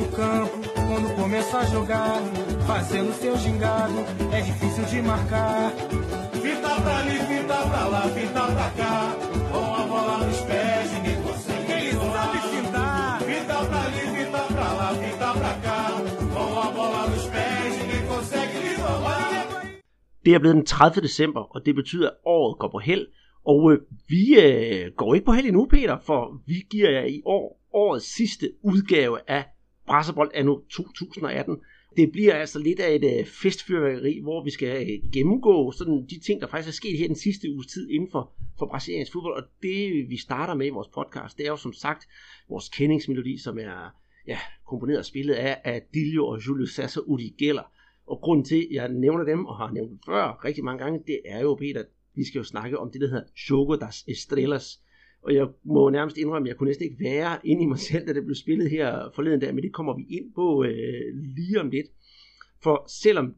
no campo, quando começa a jogar, fazendo seu gingado, é difícil de marcar. Fita pra ali, fita pra lá, fita pra cá, com a bola nos pés, ninguém consegue. Ele sabe fintar. Fita pra ali, fita pra lá, fita pra cá, com a bola nos pés, ninguém consegue lhe roubar. Det er blevet den 30. december, og det betyder, at året går på held. Og øh, vi øh, går ikke på held endnu, Peter, for vi giver jer i år årets sidste udgave af Brasserbold anno 2018. Det bliver altså lidt af et øh, festfyrværkeri, hvor vi skal øh, gennemgå sådan de ting, der faktisk er sket her den sidste uges tid inden for, for brasiliansk fodbold. Og det vi starter med i vores podcast, det er jo som sagt vores kendingsmelodi, som er ja, komponeret og spillet af Adilio og Julio Cesar Urigeller. Og grunden til, at jeg nævner dem, og har nævnt dem før rigtig mange gange, det er jo, Peter, vi skal jo snakke om det, der hedder Jogo das Estrellas. Og jeg må nærmest indrømme, at jeg kunne næsten ikke være inde i mig selv, da det blev spillet her forleden dag, men det kommer vi ind på øh, lige om lidt. For selvom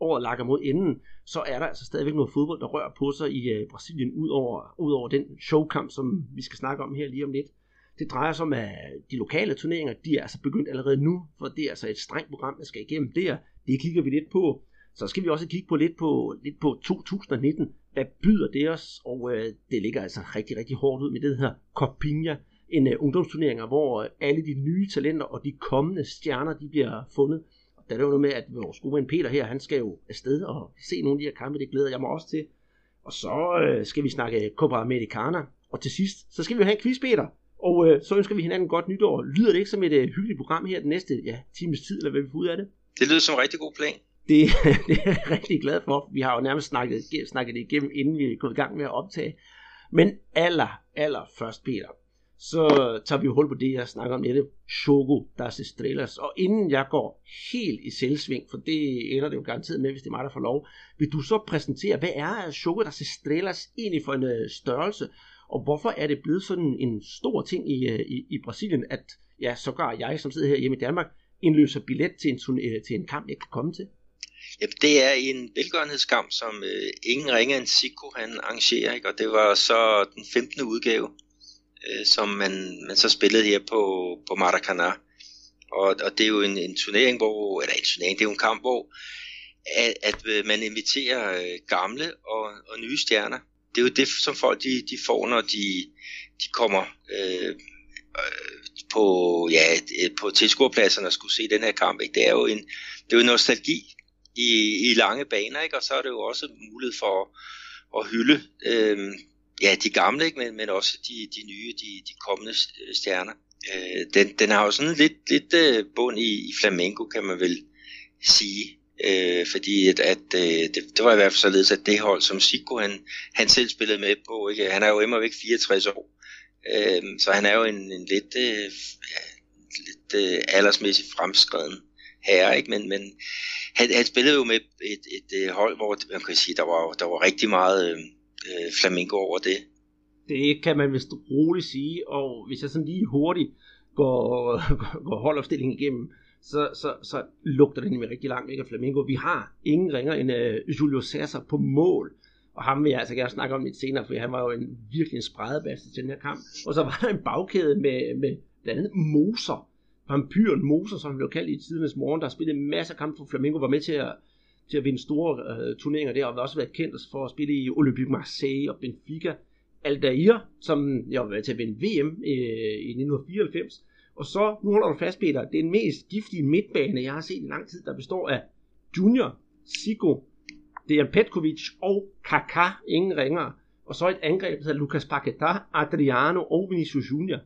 året lakker mod enden, så er der altså stadigvæk noget fodbold, der rører på sig i øh, Brasilien, ud over, ud over den showkamp, som vi skal snakke om her lige om lidt. Det drejer sig om, at de lokale turneringer, de er altså begyndt allerede nu, for det er altså et strengt program, der skal igennem der. Det kigger vi lidt på. Så skal vi også kigge på lidt på, lidt på 2019 der byder det os? Og øh, det ligger altså rigtig, rigtig hårdt ud med det her Copinha. En øh, ungdomsturnering, hvor øh, alle de nye talenter og de kommende stjerner, de bliver fundet. Og der er jo noget med, at vores gode ven Peter her, han skal jo afsted og se nogle af de her kampe, det glæder jeg mig også til. Og så øh, skal vi snakke Copa Americana. Og til sidst, så skal vi jo have en quiz, Peter. Og øh, så ønsker vi hinanden godt nytår. Lyder det ikke som et øh, hyggeligt program her den næste ja, times tid, eller hvad vi får ud af det? Det lyder som en rigtig god plan. Det, det er jeg rigtig glad for. Vi har jo nærmest snakket, snakket det igennem, inden vi er gået i gang med at optage. Men aller, aller først, Peter, så tager vi jo hul på det, jeg snakker om netop, Choco das Estrellas. Og inden jeg går helt i selvsving, for det ender det jo garanteret med, hvis det er mig, der får lov, vil du så præsentere, hvad er Choco das Estrellas egentlig for en øh, størrelse, og hvorfor er det blevet sådan en stor ting i, øh, i, i Brasilien, at ja, sågar jeg, som sidder her hjemme i Danmark, indløser billet til en, til en kamp, jeg kan komme til? Jamen, det er en velgørenhedskamp, som øh, ingen ringer end Zico, han arrangerer, ikke? og det var så den 15. udgave, øh, som man, man så spillede her på, på Maracanã. Og, og det er jo en, en turnering, hvor, eller en turnering, det er jo en kamp, hvor at, at øh, man inviterer øh, gamle og, og nye stjerner. Det er jo det, som folk de, de får, når de, de kommer øh, øh, på, ja, øh, på tilskuerpladserne og skulle se den her kamp. Ikke? Det er jo en, det er jo nostalgi i, i lange baner, ikke? og så er det jo også mulighed for at hylde øh, ja, de gamle, ikke? Men, men også de, de nye, de, de kommende stjerner. Øh, den, den har jo sådan lidt, lidt øh, bund i, i flamenco, kan man vel sige. Øh, fordi at, at øh, det, det var i hvert fald således, at det hold, som Sico han, han selv spillede med på, ikke? han er jo imod væk 64 år, øh, så han er jo en, en lidt, øh, lidt øh, aldersmæssigt fremskreden herre, ikke? Men, men han, han spillede jo med et, et, et, hold, hvor man kan sige, der var, der var rigtig meget øh, øh, flamingo over det. Det kan man vist roligt sige, og hvis jeg sådan lige hurtigt går, går holdopstillingen igennem, så, så, så lugter det nemlig rigtig langt væk af Flamengo. Vi har ingen ringer end uh, Julio Cesar på mål, og ham vil jeg altså gerne snakke om lidt senere, for han var jo en virkelig en spredebasse til den her kamp. Og så var der en bagkæde med, med blandt andet Moser, vampyren Moser, som han blev kaldt i tidens morgen, der har spillet masser af kampe for Flamengo, var med til at, til at vinde store øh, turneringer der, og har også været kendt for at spille i Olympique Marseille og Benfica. Aldair, som jeg var med til at vinde VM øh, i 1994, og så, nu holder du fast, Peter, det er den mest giftige midtbane, jeg har set i lang tid, der består af Junior, Sigo, Dejan Petkovic og Kaká, ingen ringer. Og så et angreb, der hedder Lucas Paquetá, Adriano og Vinicius Junior.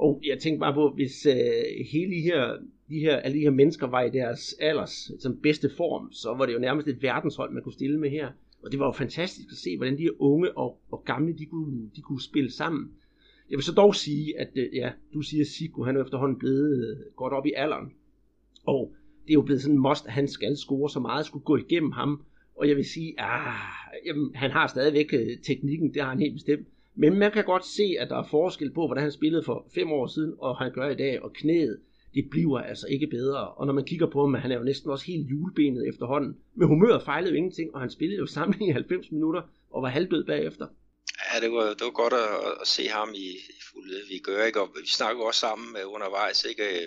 Og jeg tænkte bare på, hvis øh, hele de her, de her, alle de her mennesker var i deres alders som bedste form, så var det jo nærmest et verdenshold, man kunne stille med her. Og det var jo fantastisk at se, hvordan de her unge og, og gamle, de kunne, de kunne spille sammen. Jeg vil så dog sige, at øh, ja, du siger, at Sigo, han er efterhånden blevet øh, godt op i alderen. Og det er jo blevet sådan en must, at han skal score så meget, skulle gå igennem ham. Og jeg vil sige, ah, jamen, han har stadigvæk øh, teknikken, det har han helt bestemt. Men man kan godt se, at der er forskel på, hvordan han spillede for fem år siden, og han gør i dag, og knæet, det bliver altså ikke bedre. Og når man kigger på ham, han er jo næsten også helt julebenet efterhånden. Men humøret fejlede jo ingenting, og han spillede jo sammen i 90 minutter, og var halvdød bagefter. Ja, det var, det var godt at, at se ham i, i fulde vi gør, ikke? Og vi snakker også sammen øh, undervejs, ikke? Øh,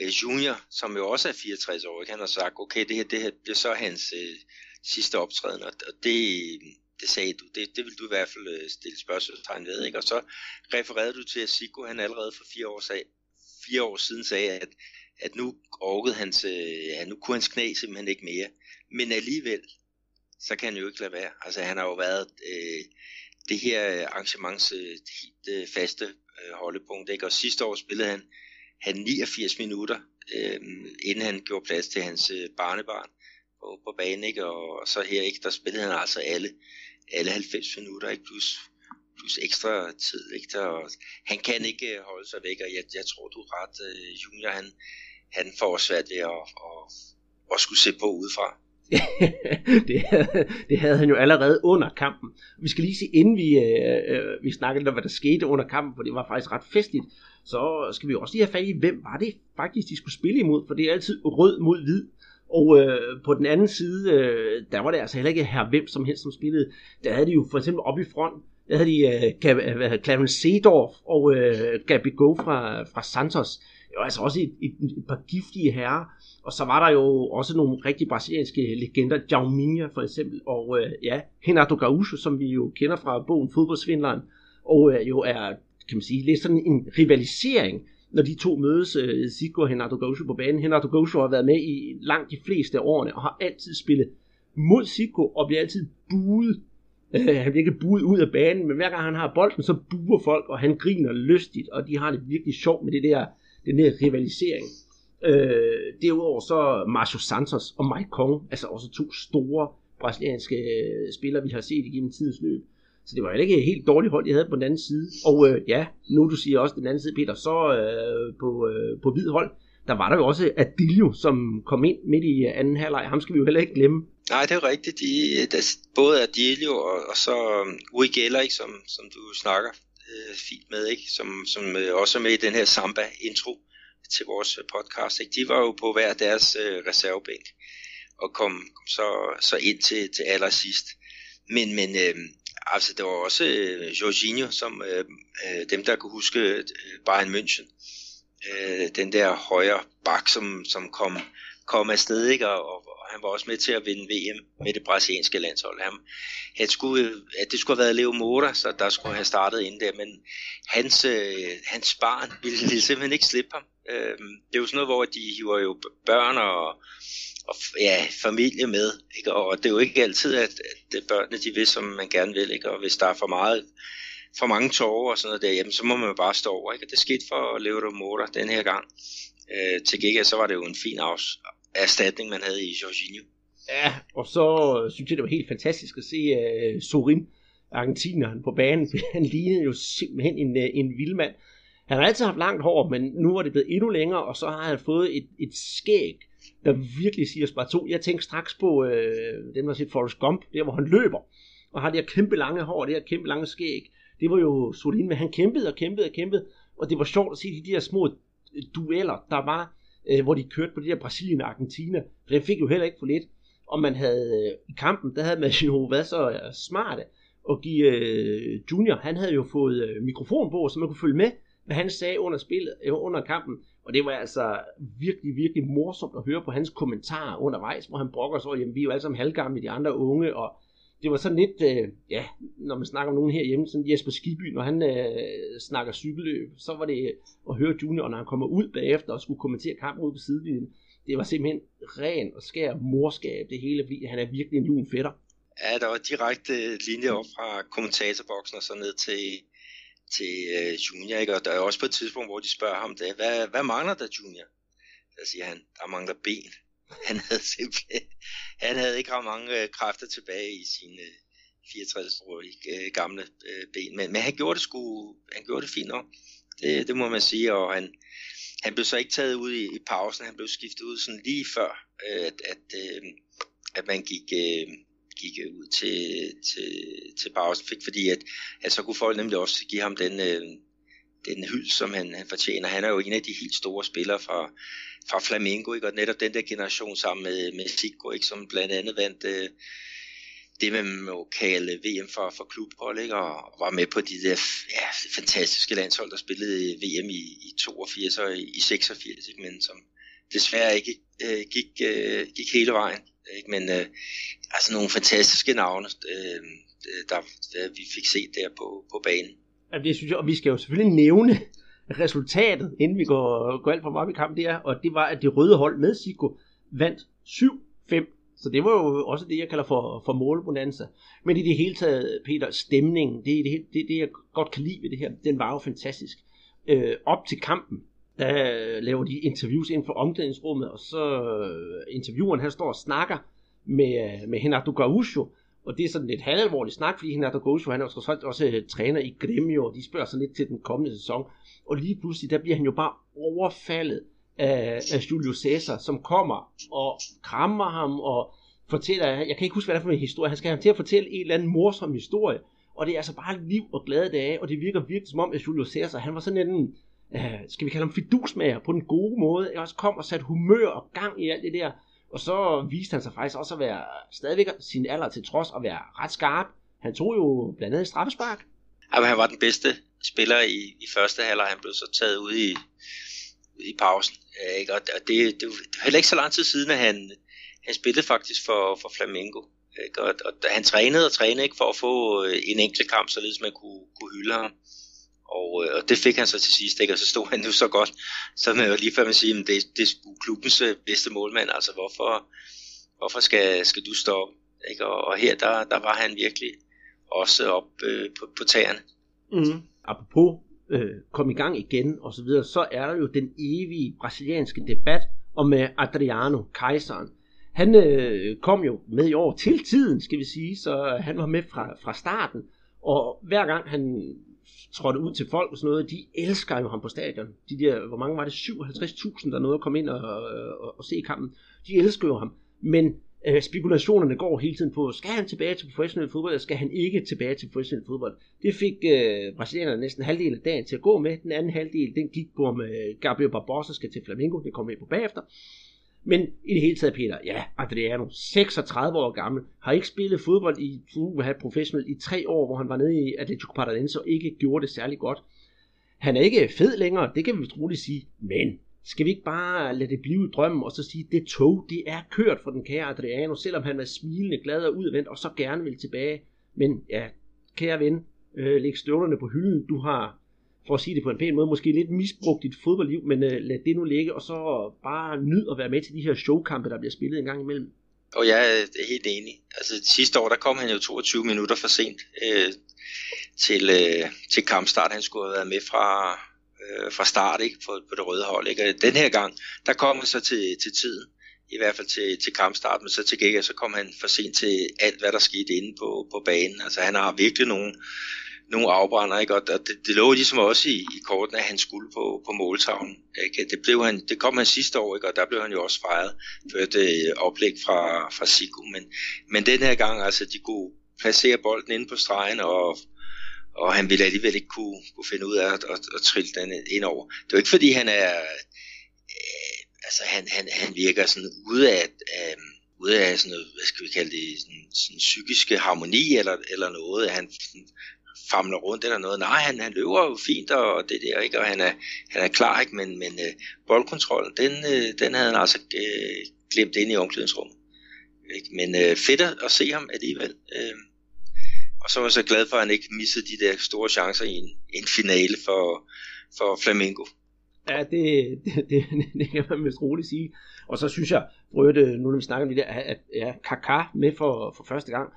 øh, junior, som jo også er 64 år, ikke? han har sagt, okay, det her, det her bliver så hans øh, sidste optræden, og det, det sagde du, det, det vil du i hvert fald øh, stille spørgsmålstegn ved, ikke? og så refererede du til, at Siggo, han allerede for fire år, sag, fire år siden sagde, at, at nu orkede hans, øh, ja, nu kunne hans knæ simpelthen ikke mere, men alligevel, så kan han jo ikke lade være, altså han har jo været øh, det her arrangements øh, helt øh, faste øh, holdepunkt, ikke? og sidste år spillede han, han 89 minutter, øh, inden han gjorde plads til hans øh, barnebarn på, på banen, ikke? Og, og så her ikke, der spillede han altså alle, alle 90 minutter, ikke? Plus, plus ekstra tid, ikke? Der, han kan ikke øh, holde sig væk, og jeg, jeg tror, du er ret, øh, Junior, han, han får svært ved at, at, at skulle se på udefra. det, havde, det havde han jo allerede under kampen. Vi skal lige se, inden vi, øh, øh, vi snakkede lidt om, hvad der skete under kampen, for det var faktisk ret festligt, så skal vi også lige have fat i, hvem var det faktisk, de skulle spille imod, for det er altid rød mod hvid. Og øh, på den anden side, øh, der var det altså heller ikke her hvem som helst, som spillede. Der havde de jo for eksempel oppe i front, der havde de øh, øh Clarence Seedorf og øh, Gabi Go fra, fra Santos. Det var altså også et, et, et par giftige herrer. Og så var der jo også nogle rigtig brasilianske legender, Jauminha for eksempel, og øh, ja, Renato Gaúcho, som vi jo kender fra bogen Fodboldsvindleren, og øh, jo er, kan man sige, lidt sådan en rivalisering, når de to mødes, øh, Zico og Henato Gosho på banen. Henato Gosho har været med i langt de fleste af årene, og har altid spillet mod Zico, og bliver altid buet. Øh, han bliver ikke buet ud af banen, men hver gang han har bolden, så buer folk, og han griner lystigt, og de har det virkelig sjovt med det der, den der rivalisering. Øh, derudover så Marcio Santos og Mike Kong, altså også to store brasilianske øh, spillere, vi har set igennem tidens løb. Så det var ikke et helt dårligt hold, jeg havde på den anden side. Og øh, ja, nu du siger også den anden side, Peter, så øh, på, øh, på hvid hold, der var der jo også Adilio, som kom ind midt i øh, anden halvleg. Ham skal vi jo heller ikke glemme. Nej, det er rigtigt. De, der, både Adilio og, og så um, Uri Geller, ikke, som, som du snakker øh, fint med, ikke, som, som øh, også er med i den her samba-intro til vores øh, podcast, ikke? de var jo på hver deres øh, reservebænk og kom, kom så, så ind til, til allersidst. Men, men øh, altså, det var også øh, Jorginho, som øh, øh, dem, der kunne huske øh, Bayern München, øh, den der højre bak, som, som kom, kom afsted, ikke? Og, og, han var også med til at vinde VM med det brasilianske landshold. Han, han skulle, at det skulle have været Leo Mora, så der skulle have startet inden der, men hans, øh, hans barn ville, ville simpelthen ikke slippe ham. Øh, det er jo sådan noget, hvor de hiver jo børn og, og ja, familie med, ikke? og det er jo ikke altid, at, at børnene de vil, som man gerne vil, ikke? og hvis der er for meget for mange tårer og sådan noget der, jamen, så må man bare stå over. Ikke? Og det skete for Leodor Motor den her gang. Øh, til gengæld så var det jo en fin afs- erstatning, man havde i Jorginho. Ja, og så øh, synes jeg, det var helt fantastisk at se uh, Sorin, argentineren, på banen. Han lignede jo simpelthen en, uh, en vild mand. Han har altid haft langt hår, men nu er det blevet endnu længere, og så har han fået et, et skæg, der virkelig siger spar to. Jeg tænkte straks på øh, dem, der set Forrest Gump, der hvor han løber, og har det her kæmpe lange hår, det her kæmpe lange skæg. Det var jo Solin, men han kæmpede og kæmpede og kæmpede, og det var sjovt at se de der små øh, dueller, der var, øh, hvor de kørte på det der Brasilien og Argentina, for den fik jo heller ikke for lidt. Og man havde, øh, i kampen, der havde man jo været så øh, smarte at give øh, Junior, han havde jo fået øh, mikrofon på, så man kunne følge med, hvad han sagde under, spillet, øh, under kampen. Og det var altså virkelig, virkelig morsomt at høre på hans kommentarer undervejs, hvor han brokker sig over, jamen vi er jo alle sammen halvgamle, de andre unge, og det var sådan lidt, øh, ja, når man snakker om nogen herhjemme, sådan Jesper Skiby, når han øh, snakker cykelløb, så var det at høre Junior, når han kommer ud bagefter og skulle kommentere kampen ud på sidelinjen. Det var simpelthen ren og skær morskab, det hele, fordi han er virkelig en lun fætter. Ja, der var direkte linje op fra kommentatorboksen og så ned til, til øh, Junior, ikke? og der er også på et tidspunkt, hvor de spørger ham, det, hvad, hvad mangler der, Junior? Der siger han, der mangler ben. Han havde simpelthen, han havde ikke ret mange øh, kræfter tilbage i sine øh, 64-årige øh, gamle øh, ben, men, men han gjorde det sgu, han gjorde det fint nok. Det, det må man sige, og han, han blev så ikke taget ud i, i pausen, han blev skiftet ud sådan lige før, øh, at, at, øh, at man gik, gik ud til, til, til pausen, fik, fordi at, at så kunne folk nemlig også give ham den, øh, den hyld, som han, han fortjener. Han er jo en af de helt store spillere fra, fra Flamengo, ikke? og netop den der generation sammen med, med Zico, ikke? som blandt andet vandt, øh, det, man må kalde VM for, for klubhold, ikke? Og, og var med på de der ja, fantastiske landshold, der spillede VM i, i 82 og i, i 86, ikke? men som desværre ikke øh, gik, øh, gik hele vejen. Ikke? Men øh, altså nogle fantastiske navne, øh, der, der vi fik set der på, på banen. Ja, det synes jeg, og vi skal jo selvfølgelig nævne resultatet, inden vi går, går alt for meget i kamp, det er, og det var, at det røde hold med Siko vandt 7-5 så det var jo også det, jeg kalder for, for målbonanza. Men i det hele taget, Peter, stemningen, det, det, det, det jeg godt kan lide ved det her, den var jo fantastisk. Øh, op til kampen, der laver de interviews inden for omklædningsrummet, og så øh, intervieweren, han står og snakker med, øh, med Renato Gaúcho, og det er sådan lidt halvalvorlig snak, fordi Renato Gaúcho, han er jo trods alt også øh, træner i Gremio, og de spørger sådan lidt til den kommende sæson. Og lige pludselig, der bliver han jo bare overfaldet af, af Julius Caesar, som kommer og krammer ham og fortæller, jeg kan ikke huske, hvad det er for en historie, han skal have til at fortælle en eller anden morsom historie, og det er altså bare liv og glade dage, og det virker virkelig som om, at Julio Cesar, han var sådan en, Øh, skal vi kalde ham fidusmager på den gode måde, jeg også kom og satte humør og gang i alt det der, og så viste han sig faktisk også at være stadigvæk sin alder til trods at være ret skarp. Han tog jo blandt andet straffespark. Jamen, han var den bedste spiller i, i første halvleg. Han blev så taget ud i, i pausen. Ikke? Og det, det, det var heller ikke så lang tid siden, at han, han spillede faktisk for, for Flamengo. Ikke? Og, og han trænede og trænede ikke for at få øh, en enkelt kamp, således man kunne, kunne hylde ham. Og, øh, og det fik han så til sidst, ikke? og så stod han nu så godt, så man jo lige før man siger, at det, det er klubbens øh, bedste målmand, altså hvorfor, hvorfor skal, skal du stoppe? Ikke? Og, og her, der, der var han virkelig også op øh, på, på tæerne. Mm. Apropos øh, kom i gang igen og så videre, så er der jo den evige brasilianske debat om med Adriano, kejseren. Han øh, kom jo med i år til tiden, skal vi sige, så han var med fra, fra starten. Og hver gang han trådte ud til folk og sådan noget, de elsker jo ham på stadion. De der, hvor mange var det? 57.000, der nåede at komme ind og, og, og se kampen. De elsker jo ham. Men øh, spekulationerne går hele tiden på, skal han tilbage til professionel fodbold, eller skal han ikke tilbage til professionel fodbold? Det fik øh, brasilianerne næsten halvdelen af dagen til at gå med. Den anden halvdel, den gik på, om øh, Gabriel Barbosa skal til Flamengo, det kommer vi på bagefter. Men i det hele taget, Peter, ja, Adriano, 36 år gammel, har ikke spillet fodbold i have professionelt i tre år, hvor han var nede i Atletico Paranaense og ikke gjorde det særlig godt. Han er ikke fed længere, det kan vi troligt sige, men skal vi ikke bare lade det blive drømmen og så sige, at det tog, det er kørt for den kære Adriano, selvom han var smilende, glad og udvendt og så gerne vil tilbage. Men ja, kære ven, øh, læg støvlerne på hylden, du har for at sige det på en pæn måde, måske lidt misbrugt dit fodboldliv, men øh, lad det nu ligge, og så bare nyd at være med til de her showkampe, der bliver spillet en gang imellem. Og jeg er helt enig. Altså sidste år, der kom han jo 22 minutter for sent øh, til, øh, til kampstart. Han skulle have været med fra, øh, fra start ikke, på, på det røde hold. Ikke? Og den her gang, der kom han så til, til tiden i hvert fald til, til kampstart, men så til gengæld så kom han for sent til alt, hvad der skete inde på, på banen. Altså han har virkelig nogle, nogle afbrænder, ikke? og det, det lå ligesom også i, i korten, at han skulle på, på måltavlen. Ikke? Det, blev han, det kom han sidste år, ikke? og der blev han jo også fejret for et øh, oplæg fra, fra Sigo. Men, men den her gang, altså, de kunne placere bolden inde på stregen, og, og han ville alligevel ikke kunne, kunne finde ud af at, at, at trille den ind over. Det er jo ikke fordi, han er... Øh, altså, han, han, han virker sådan ude af... Øh, ude af sådan noget, hvad skal vi kalde det, sådan, sådan psykiske harmoni eller, eller noget. Han famler rundt eller noget. Nej, han, han løber jo fint og det der, ikke? og han er, han er klar, ikke? men, men øh, boldkontrollen, den, øh, den havde han altså øh, glemt ind i omklædningsrummet. Ikke? Men øh, fedt at se ham alligevel. Øh, og så var jeg så glad for, at han ikke missede de der store chancer i en, en finale for, for Flamengo. Ja, det, det, det, det kan man vist roligt sige. Og så synes jeg, Røde, øh, nu når vi snakker om det der, at ja, Kaká med for, for første gang,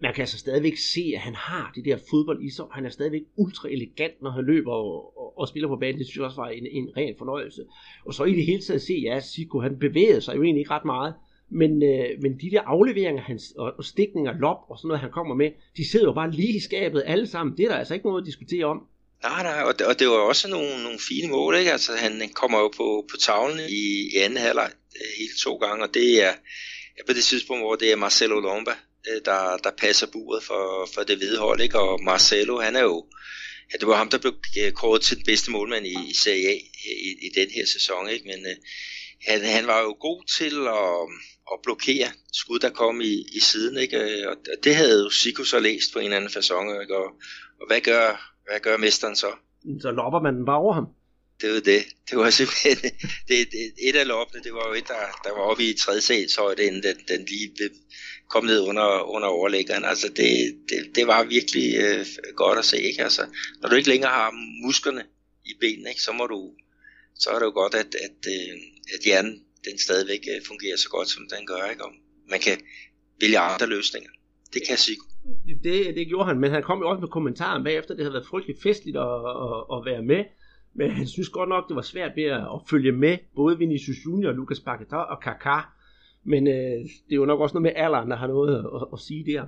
man kan altså stadigvæk se, at han har det der fodbold i sig. Han er stadigvæk ultra elegant, når han løber og, og, og spiller på banen. Det synes jeg også var en, en ren fornøjelse. Og så i det hele taget se, ja, Siko, han bevægede sig jo egentlig ikke ret meget. Men, øh, men de der afleveringer hans, og, og stikninger, lop og sådan noget, han kommer med, de sidder jo bare lige i skabet alle sammen. Det er der altså ikke noget at diskutere om. Nej, nej, og det, og det var også nogle, nogle fine mål, ikke? Altså, han kommer jo på, på tavlen i, i anden halvleg øh, hele to gange, og det er ja, på det tidspunkt, hvor det er Marcelo Lomba, Øh, der, der passer buret for, for det hvide hold, ikke? og Marcelo, han er jo, ja, det var ham, der blev øh, kåret til den bedste målmand i, i Serie A øh, i, i den her sæson, ikke? men øh, han, han var jo god til at, at blokere skud, der kom i, i siden, ikke? og det havde jo Siku så læst på en eller anden façon, ikke? Og, og hvad, gør, hvad gør mesteren så? Så lopper man den bare over ham. Det var det. Det var simpelthen, det, det, et af loppene, det var jo et, der, der var oppe i tredje salshøjde, inden den, den lige kom ned under, under overlæggeren. Altså det, det, det var virkelig øh, godt at se, ikke? Altså, når du ikke længere har musklerne i benene, ikke, så må du, så er det jo godt, at, at, øh, at hjernen den stadigvæk øh, fungerer så godt, som den gør, ikke? Og man kan vælge andre løsninger. Det kan sige. Det, det gjorde han, men han kom jo også med kommentaren bagefter, det havde været frygteligt festligt at, at, at være med. Men han synes godt nok, det var svært ved at følge med, både Vinicius Junior, Lucas Paquetá og Kaká. Men øh, det er jo nok også noget med alderen, der har noget at, at, at sige der.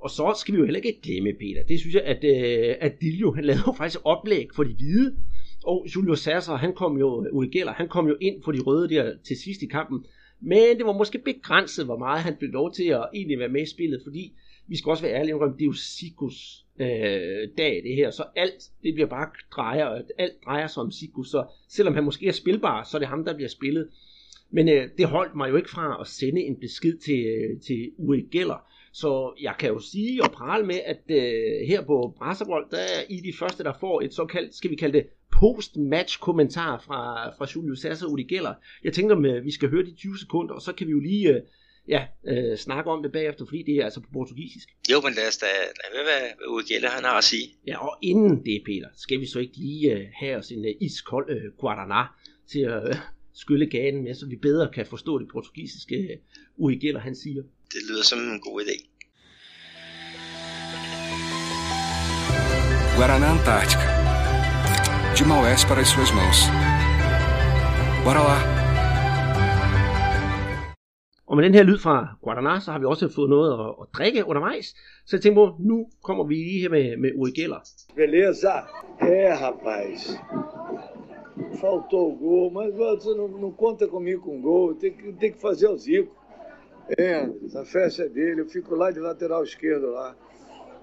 Og så skal vi jo heller ikke glemme, Peter. Det synes jeg, at, øh, at Diljo, han lavede jo faktisk oplæg for de hvide. Og Julio Sasser, han kom jo, Uri Geller, han kom jo ind for de røde der til sidst i kampen. Men det var måske begrænset, hvor meget han blev lov til at egentlig være med i spillet, fordi vi skal også være ærlige om, det er jo Sikus øh, dag, det her. Så alt, det bliver bare drejer, alt drejer sig om Siku, Så selvom han måske er spilbar, så er det ham, der bliver spillet. Men øh, det holdt mig jo ikke fra at sende en besked til, øh, til Uri Geller. Så jeg kan jo sige og prale med, at øh, her på Brasserbold, der er I de første, der får et såkaldt, skal vi kalde det, post-match kommentar fra, fra Julius Sasser og Uri Geller. Jeg tænker, at vi skal høre de 20 sekunder, og så kan vi jo lige øh, ja, øh, snakke om det bagefter, fordi det er altså på portugisisk. Jo, men lad os da lad hvad, hvad Uri Geller han har at sige. Ja, og inden det, Peter, skal vi så ikke lige øh, have os en øh, iskold øh, Guaraná til at øh, skylle ganen med, så vi bedre kan forstå det portugisiske øh, Uri Geller, han siger. Det lyder som en god idé. Guaraná Antártica. De Maués para as suas mãos. Bora lá! Og med den her lyd fra Guaraná, så har vi også fået noget at, at drikke undervejs. Så jeg tænker på, nu kommer vi lige her med, med Uri Geller. Beleza? É, rapaz. Faltou o gol, mas você não, não conta comigo com gol. Tem que, tem que fazer o Zico. É, a festa é dele. Eu fico lá de lateral esquerdo lá.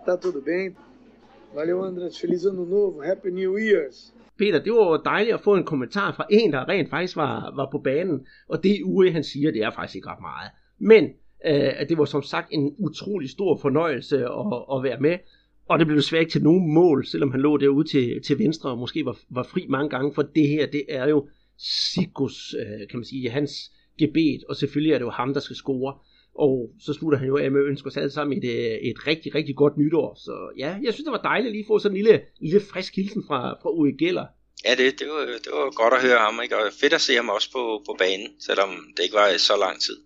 Tá tudo bem? Valeu, André. Feliz ano novo. Happy New Year's. Peter, det var dejligt at få en kommentar fra en, der rent faktisk var, var på banen. Og det Uri, han siger, det er faktisk ikke ret meget. Men øh, det var som sagt en utrolig stor fornøjelse at, at være med. Og det blev desværre ikke til nogen mål, selvom han lå derude til, til venstre og måske var, var fri mange gange. For det her, det er jo Sikus, øh, kan man sige, hans gebet. Og selvfølgelig er det jo ham, der skal score. Og så slutter han jo af med at ønske os alle sammen et, øh, et rigtig, rigtig godt nytår. Så ja, jeg synes, det var dejligt at lige få sådan en lille, lille frisk hilsen fra, fra Uri Geller. Ja, det, det, var, det var godt at høre ham, ikke? og fedt at se ham også på, på banen, selvom det ikke var så lang tid.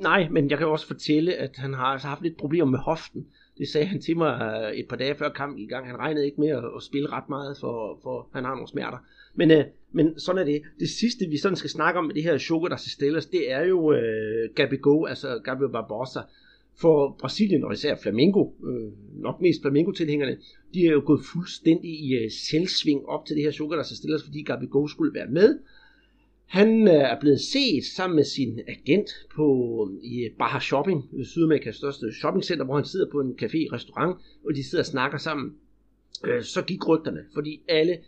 Nej, men jeg kan også fortælle, at han har altså haft lidt problemer med hoften. Det sagde han til mig øh, et par dage før kampen i gang. Han regnede ikke med at, at spille ret meget, for, for han har nogle smerter. Men, øh, men sådan er det. Det sidste, vi sådan skal snakke om med det her Sugar, der skal det er jo øh, Gabigol, altså Gabriel Barbosa. For Brasilien og især Flamengo, øh, nok mest Flamengo-tilhængerne, de er jo gået fuldstændig i øh, selvsving op til det her Sugar, der skal fordi Gabigol skulle være med. Han øh, er blevet set sammen med sin agent på øh, i Baja Shopping, Sydamerikas største shoppingcenter, hvor han sidder på en café restaurant, og de sidder og snakker sammen. Øh, så gik rygterne, fordi alle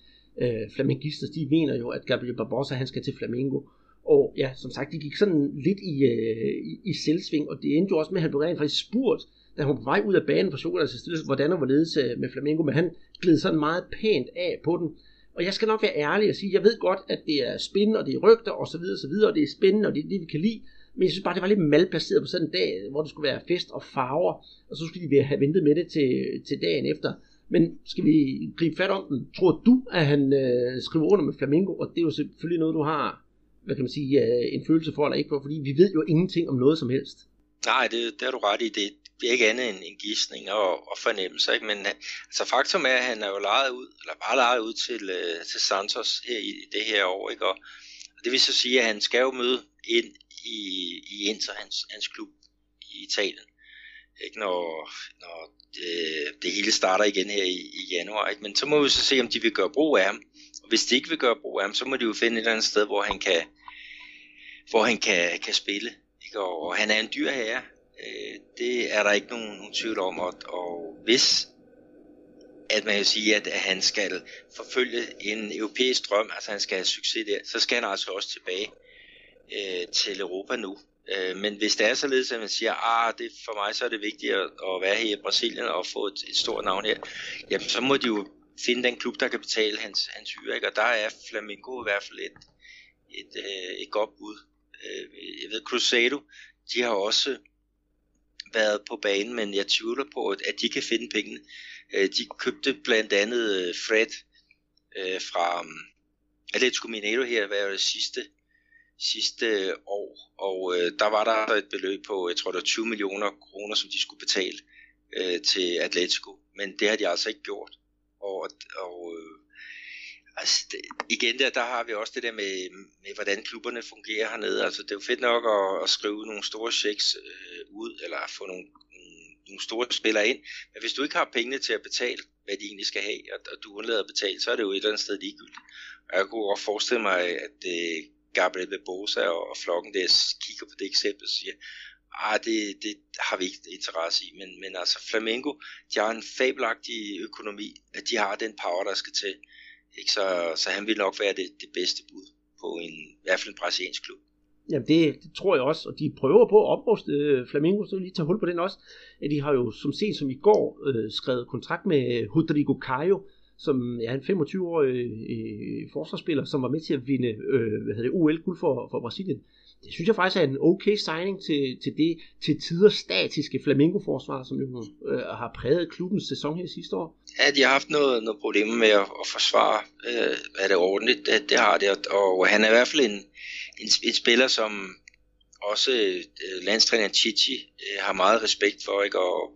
øh, flamingistas, de mener jo, at Gabriel Barbosa, han skal til Flamengo. Og ja, som sagt, de gik sådan lidt i, øh, i, i selvsving, og det endte jo også med, at han blev rent faktisk spurgt, da han var på vej ud af banen for Chokolade hvordan han var øh, med Flamengo, men han gled sådan meget pænt af på den. Og jeg skal nok være ærlig og sige, jeg ved godt, at det er spændende, og det er rygter, og så videre, og så videre, og det er spændende, og det er det, vi kan lide. Men jeg synes bare, det var lidt malplaceret på sådan en dag, hvor det skulle være fest og farver, og så skulle de have ventet med det til, til dagen efter. Men skal vi gribe fat om den? Tror du, at han øh, skriver under med Flamingo? Og det er jo selvfølgelig noget, du har hvad kan man sige, øh, en følelse for eller ikke for, fordi vi ved jo ingenting om noget som helst. Nej, det, det er du ret i. Det, er ikke andet end en gidsning og, og fornemmelse. Ikke? Men altså, faktum er, at han er jo lejet ud, eller bare lejet ud til, øh, til Santos her i det her år. Ikke? Og, og det vil så sige, at han skal jo møde ind i, i Inter, hans, hans klub i Italien. Ikke? Når, når det, det hele starter igen her i, i januar. Ikke? Men så må vi så se, om de vil gøre brug af ham. Og hvis de ikke vil gøre brug af ham, så må de jo finde et eller andet sted, hvor han kan, hvor han kan, kan spille. Ikke? Og, og han er en dyr herre. Øh, det er der ikke nogen, nogen tvivl om. Og, og hvis at man jo sige, at, at han skal forfølge en europæisk drøm, altså han skal have succes der, så skal han altså også tilbage øh, til Europa nu. Øh, men hvis det er således, at man siger, ah, det, for mig så er det vigtigt at, at være her i Brasilien og få et, et stort navn her, jamen så må de jo finde den klub, der kan betale hans, hans hyre, ikke? og der er Flamengo i hvert fald et, et, øh, et godt bud. Øh, jeg ved, Crusado, de har også været på banen, men jeg tvivler på, at de kan finde pengene. Øh, de købte blandt andet Fred fra um, Atletico Mineiro her, hvad det sidste, sidste år, og øh, der var der et beløb på, jeg tror det var 20 millioner kroner, som de skulle betale øh, til Atletico, men det har de altså ikke gjort. Og, og øh, altså, det, igen der, der har vi også det der med, med, hvordan klubberne fungerer hernede. Altså, det er jo fedt nok at, at skrive nogle store checks øh, ud, eller få nogle, nogle store spillere ind, men hvis du ikke har pengene til at betale, hvad de egentlig skal have, og, og du undlader at betale, så er det jo et eller andet sted ligegyldigt. Og jeg kunne godt forestille mig, at øh, Gabriel Bosa og, og flokken der kigger på det eksempel og siger, ah, det, det har vi ikke interesse i, men, men altså Flamengo, de har en fabelagtig økonomi, at de har den power, der skal til, ikke? Så, så han vil nok være det, det bedste bud på en, i hvert fald en brasiliansk klub. Jamen det, det tror jeg også, og de prøver på at opruste øh, Flamengo, så vil lige tage hul på den også. At de har jo som sent som i går øh, skrevet kontrakt med Rodrigo Caio, som er en 25-årig øh, øh, forsvarsspiller, som var med til at vinde øh, hvad hedder det, OL-guld for, for Brasilien. Det synes jeg faktisk er en okay signing til, til det til tider statiske Flamengo-forsvar, som jo øh, har præget klubbens sæson her sidste år. Ja, de har haft noget, noget problemer med at, at forsvare, øh, er det ordentligt, det, det har det, og han er i hvert fald en, en, en spiller, som også øh, landstræner Chichi øh, har meget respekt for, ikke? og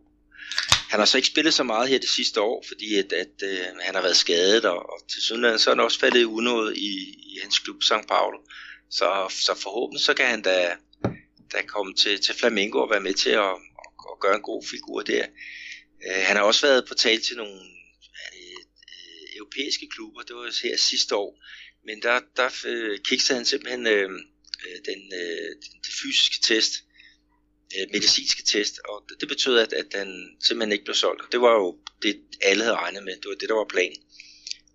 han har så ikke spillet så meget her det sidste år, fordi at, at øh, han har været skadet, og, og til synligheden så er han også faldet i unåde i, i hans klub St. Paulo. Så, så forhåbentlig så kan han da, da komme til, til Flamengo og være med til at, at, at gøre en god figur der. Øh, han har også været på tale til nogle øh, europæiske klubber, det var her sidste år, men der, der øh, kiggede han simpelthen øh, øh, den, øh, den fysiske test, øh, medicinske test, og det, det betød, at, at han simpelthen ikke blev solgt. Det var jo det, alle havde regnet med. Det var det, der var planen.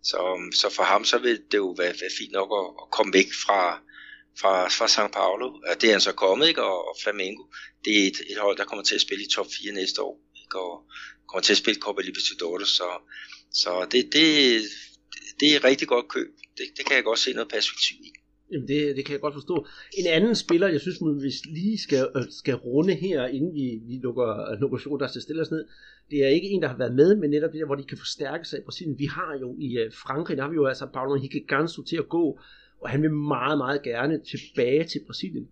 Så, øhm, så for ham, så ville det jo være, være fint nok at, at komme væk fra, fra, fra São Paulo. Og det er han så kommet, ikke? Og, og Flamengo, det er et, et hold, der kommer til at spille i top 4 næste år. Ikke? Og kommer til at spille Copa Libertadores. Så, så det, det, det er et rigtig godt køb. Det, det kan jeg godt se noget perspektiv i. Jamen det, det kan jeg godt forstå. En anden spiller, jeg synes, vi lige skal, øh, skal runde her, inden vi, vi lukker, øh, lukker show, der skal stille os ned, det er ikke en, der har været med, men netop det der, hvor de kan forstærke sig i Brasilien. Vi har jo i øh, Frankrig, der har vi jo altså Paulo Higiganzo til at gå, og han vil meget, meget gerne tilbage til Brasilien.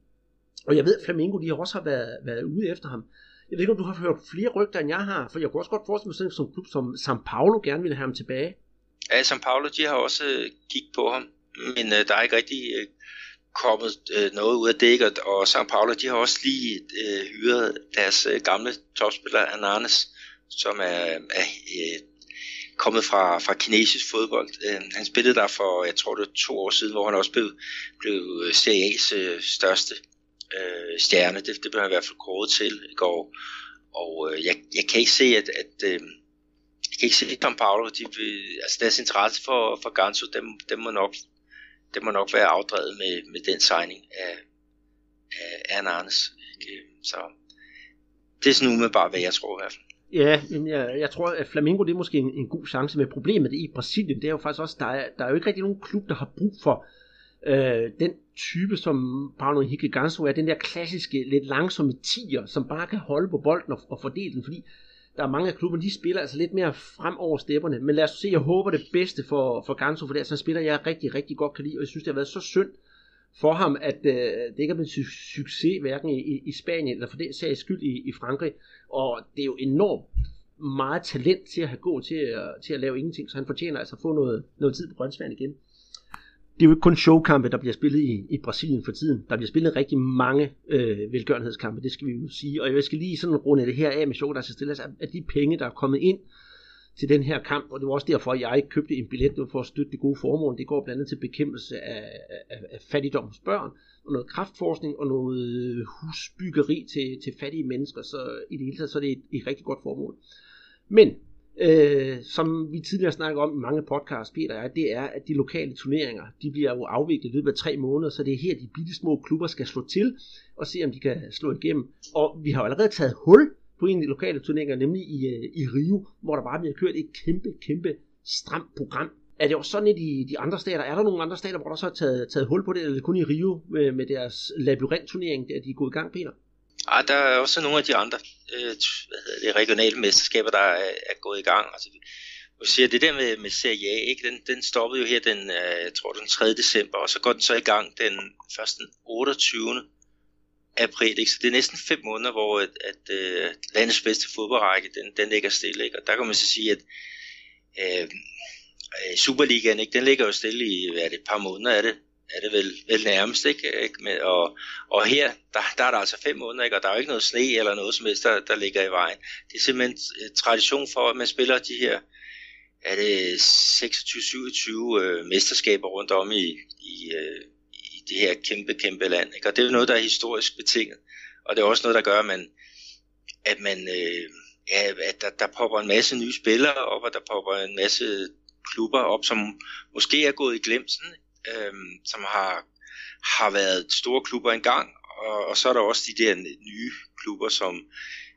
Og jeg ved, at Flamengo, de har også har været, været ude efter ham. Jeg ved ikke, om du har hørt flere rygter, end jeg har, for jeg kunne også godt forestille mig sådan en klub som São Paulo gerne vil have ham tilbage. Ja, São Paulo, de har også kigget på ham men øh, der er ikke rigtig øh, kommet øh, noget ud af dækket, og São Paulo, de har også lige øh, hyret deres øh, gamle topspiller Ananes, som er, er øh, kommet fra, fra kinesisk fodbold. Øh, han spillede der for, jeg tror det var to år siden, hvor han også blev, blev øh, Serie A's øh, største øh, stjerne. Det, det blev han i hvert fald kåret til i går. Og øh, jeg, jeg kan ikke se, at, at øh, jeg kan ikke se, at São Paulo, de, altså deres interesse for, for Ganso, dem, dem må nok det må nok være afdrevet med, med den signing af, af Anne Arnes. Ikke? Så det er sådan umiddelbart, hvad jeg tror i hvert fald. Ja, men jeg, jeg tror, at Flamengo det er måske en, en god chance, med problemet i Brasilien, det er jo faktisk også, der er, der er jo ikke rigtig nogen klub, der har brug for øh, den type, som Paulo Henrique Ganso er, den der klassiske, lidt langsomme tiger, som bare kan holde på bolden og, og fordele den, fordi der er mange af klubberne, de spiller altså lidt mere frem over stepperne. Men lad os se, jeg håber det bedste for, for Ganso, for det er altså en spiller, jeg rigtig, rigtig godt kan lide, og jeg synes, det har været så synd for ham, at øh, det ikke har været en succes, hverken i, i Spanien eller for det sags skyld i, i Frankrig. Og det er jo enormt meget talent til at have gået til, øh, til at lave ingenting, så han fortjener altså at få noget, noget tid på grøntsværen igen det er jo ikke kun showkampe, der bliver spillet i, i Brasilien for tiden. Der bliver spillet rigtig mange øh, velgørenhedskampe, det skal vi jo sige. Og jeg skal lige sådan runde det her af med show, der skal altså stilles at de penge, der er kommet ind til den her kamp, og det var også derfor, at jeg købte en billet for at støtte det gode formål. Det går blandt andet til bekæmpelse af, af, af fattigdom hos børn, og noget kraftforskning og noget husbyggeri til, til fattige mennesker, så i det hele taget så er det et, et rigtig godt formål. Men øh, som vi tidligere snakker om i mange podcasts, Peter, er, det er, at de lokale turneringer, de bliver jo afviklet i løbet af tre måneder, så det er her, de bitte små klubber skal slå til og se, om de kan slå igennem. Og vi har jo allerede taget hul på en af de lokale turneringer, nemlig i, øh, i Rio, hvor der bare bliver kørt et kæmpe, kæmpe stramt program. Er det også sådan i de, de andre stater? Er der nogle andre stater, hvor der så er taget, taget hul på det, eller kun i Rio med, med deres labyrintturnering, der de er gået i gang, Peter? Ja, der er også nogle af de andre øh, hvad hedder det, regionale mesterskaber, der er, er gået i gang. Altså, du siger, det der med, med Serie A, ikke? Den, den stoppede jo her den, øh, jeg tror, den 3. december, og så går den så i gang den først den 28. april. Ikke? Så det er næsten fem måneder, hvor at, at uh, landets bedste fodboldrække, den, den ligger stille. Ikke? Og der kan man så sige, at øh, øh Superligaen, ikke? den ligger jo stille i hvad er det, et par måneder, er det? Er det vel, vel nærmest, ikke? ikke? Med, og, og her, der, der er der altså fem måneder, ikke? og der er jo ikke noget sne eller noget som helst, der, der ligger i vejen. Det er simpelthen øh, tradition for, at man spiller de her, er det 26-27 øh, mesterskaber rundt om i, i, øh, i det her kæmpe, kæmpe land. Ikke? Og det er jo noget, der er historisk betinget. Og det er også noget, der gør, at man, at man øh, ja, at der, der popper en masse nye spillere op, og der popper en masse klubber op, som måske er gået i glemsen, øh, som har, har været store klubber engang, og, og så er der også de der nye klubber, som,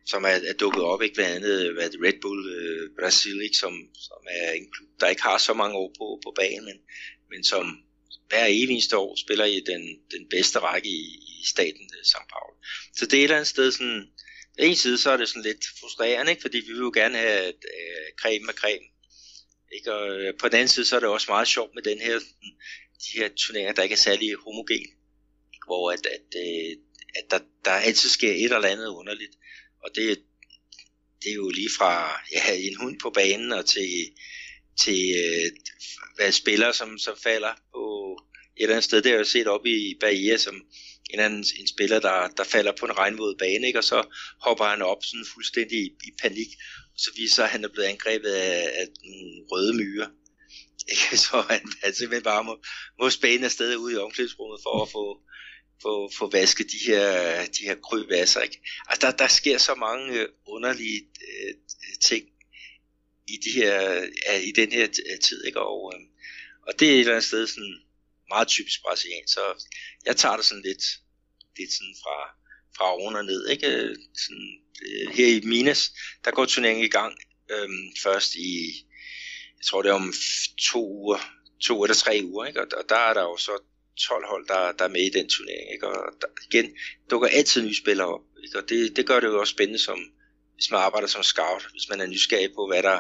som er, er dukket op, ikke blandt andet hvad det, Red Bull øh, Brasil, ikke, som, som er en klub, der ikke har så mange år på, på banen, men, men som hver eneste år spiller i den, den bedste række i, i staten øh, Paulo. Så det er et eller andet sted sådan, en side så er det sådan lidt frustrerende, ikke? fordi vi vil jo gerne have øh, creme med creme. Ikke? Og øh, på den anden side så er det også meget sjovt med den her de her turneringer, der ikke er særlig homogen, hvor at, at, øh, at der, der altid sker et eller andet underligt. Og det, det er jo lige fra ja, en hund på banen og til, til øh, hvad spillere, som, som falder på et eller andet sted. Det har jeg set op i Bahia, som en anden en spiller, der, der falder på en regnvåd bane, ikke? og så hopper han op sådan fuldstændig i, i panik, og så viser han, at han er blevet angrebet af, af nogle røde myrer. Ikke? Så han, han simpelthen bare må, må spæne afsted ud i omklædningsrummet for at få, få, få vasket de her, de her krybasser. Ikke? Altså, der, der sker så mange øh, underlige øh, ting i, de her, i den her øh, tid. Ikke? Og, øh, og det er et eller andet sted sådan meget typisk brasiliansk. Så jeg tager det sådan lidt, lidt sådan fra, fra oven og ned. Ikke? Øh, sådan, øh, her i Minas, der går turneringen i gang øh, først i jeg tror det er om to uger, to eller tre uger, ikke? Og, og der er der jo så 12 hold, der, der er med i den turnering, ikke? Og der, igen, dukker altid nye spillere op, ikke? Og det, det gør det jo også spændende, som, hvis man arbejder som scout, hvis man er nysgerrig på, hvad der,